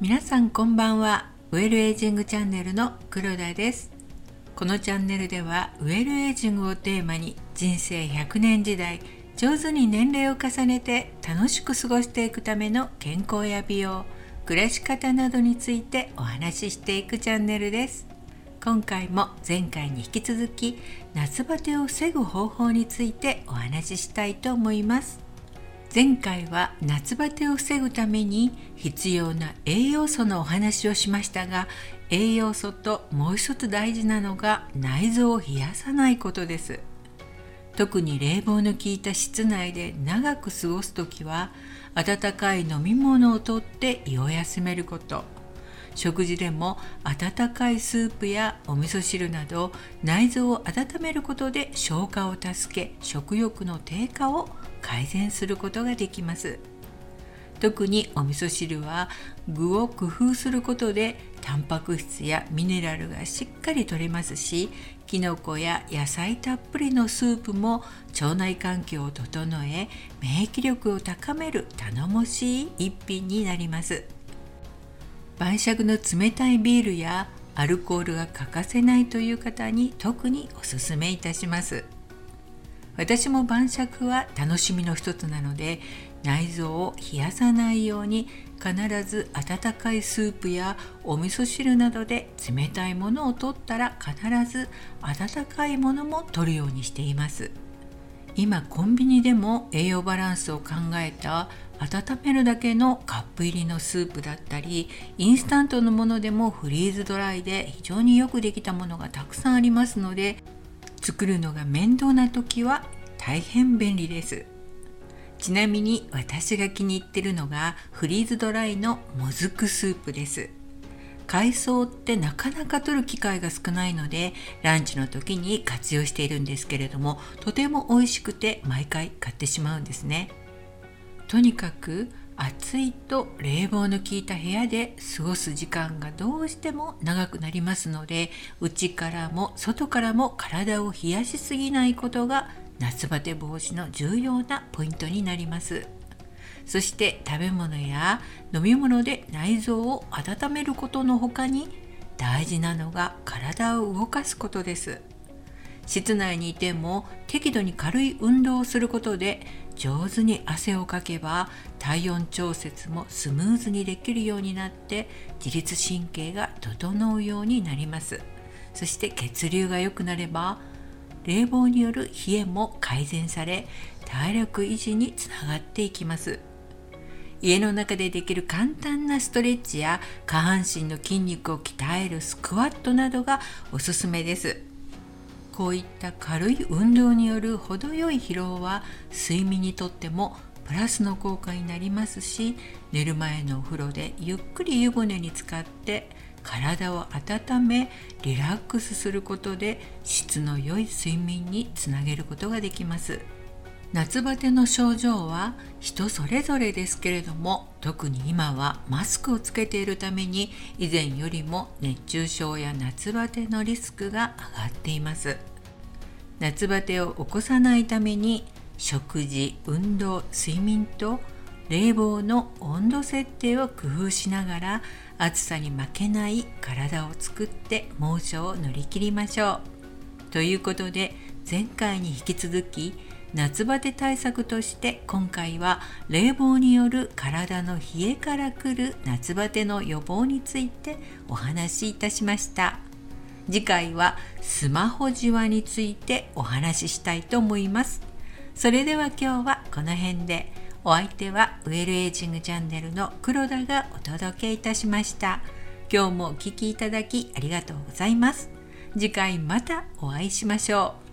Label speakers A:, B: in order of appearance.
A: 皆さんこんばんは。ウェルエイジングチャンネルの黒田です。このチャンネルではウェルエイジングをテーマに人生100年時代上手に年齢を重ねて楽しく過ごしていくための健康や美容暮らし方などについてお話ししていくチャンネルです。今回も前回に引き続き夏バテを防ぐ方法についてお話ししたいと思います。前回は夏バテを防ぐために必要な栄養素のお話をしましたが栄養素ともう一つ大事なのが内臓を冷やさないことです。特に冷房の効いた室内で長く過ごす時は温かい飲み物をとって胃を休めること。食事でも温かいスープやお味噌汁など内臓を温めることで消化を助け食欲の低下を改善することができます。特にお味噌汁は具を工夫することでタンパク質やミネラルがしっかりとれますしきのこや野菜たっぷりのスープも腸内環境を整え免疫力を高める頼もしい一品になります。晩酌の冷たいビールやアルコールが欠かせないという方に特におすすめいたします。私も晩酌は楽しみの一つなので内臓を冷やさないように必ず温かいスープやお味噌汁などで冷たいものを取ったら必ず温かいものも取るようにしています。今コンビニでも栄養バランスを考えた温めるだけのカップ入りのスープだったりインスタントのものでもフリーズドライで非常によくできたものがたくさんありますので作るのが面倒な時は大変便利です。ちなみに私が気に入ってるのがフリーズドライのもずくスープです。海藻ってなかなか取る機会が少ないのでランチの時に活用しているんですけれどもとても美味しくて毎回買ってしまうんですね。とにかく暑いと冷房の効いた部屋で過ごす時間がどうしても長くなりますので内からも外からも体を冷やしすぎないことが夏バテ防止の重要なポイントになります。そして食べ物や飲み物で内臓を温めることの他に大事なのが体を動かすことです。室内にいても適度に軽い運動をすることで上手に汗をかけば体温調節もスムーズにできるようになって自律神経が整うようになります。そして血流が良くなれば冷房による冷えも改善され体力維持につながっていきます。家の中でできる簡単なストレッチや下半身の筋肉を鍛えるスクワットなどがおすすめです。こういった軽い運動による程よい疲労は睡眠にとってもプラスの効果になりますし寝る前のお風呂でゆっくり湯船に浸かって体を温めリラックスすることで質の良い睡眠につなげることができます。夏バテの症状は人それぞれですけれども特に今はマスクをつけているために以前よりも熱中症や夏バテのリスクが上がっています夏バテを起こさないために食事運動睡眠と冷房の温度設定を工夫しながら暑さに負けない体を作って猛暑を乗り切りましょう。ということで前回に引き続き夏バテ対策として今回は冷房による体の冷えからくる夏バテの予防についてお話しいたしました。次回はスマホじわについてお話ししたいと思います。それでは今日はこの辺でお相手はウェルエイジングチャンネルの黒田がお届けいたしました。今日もお聴きいただきありがとうございます。次回またお会いしましょう。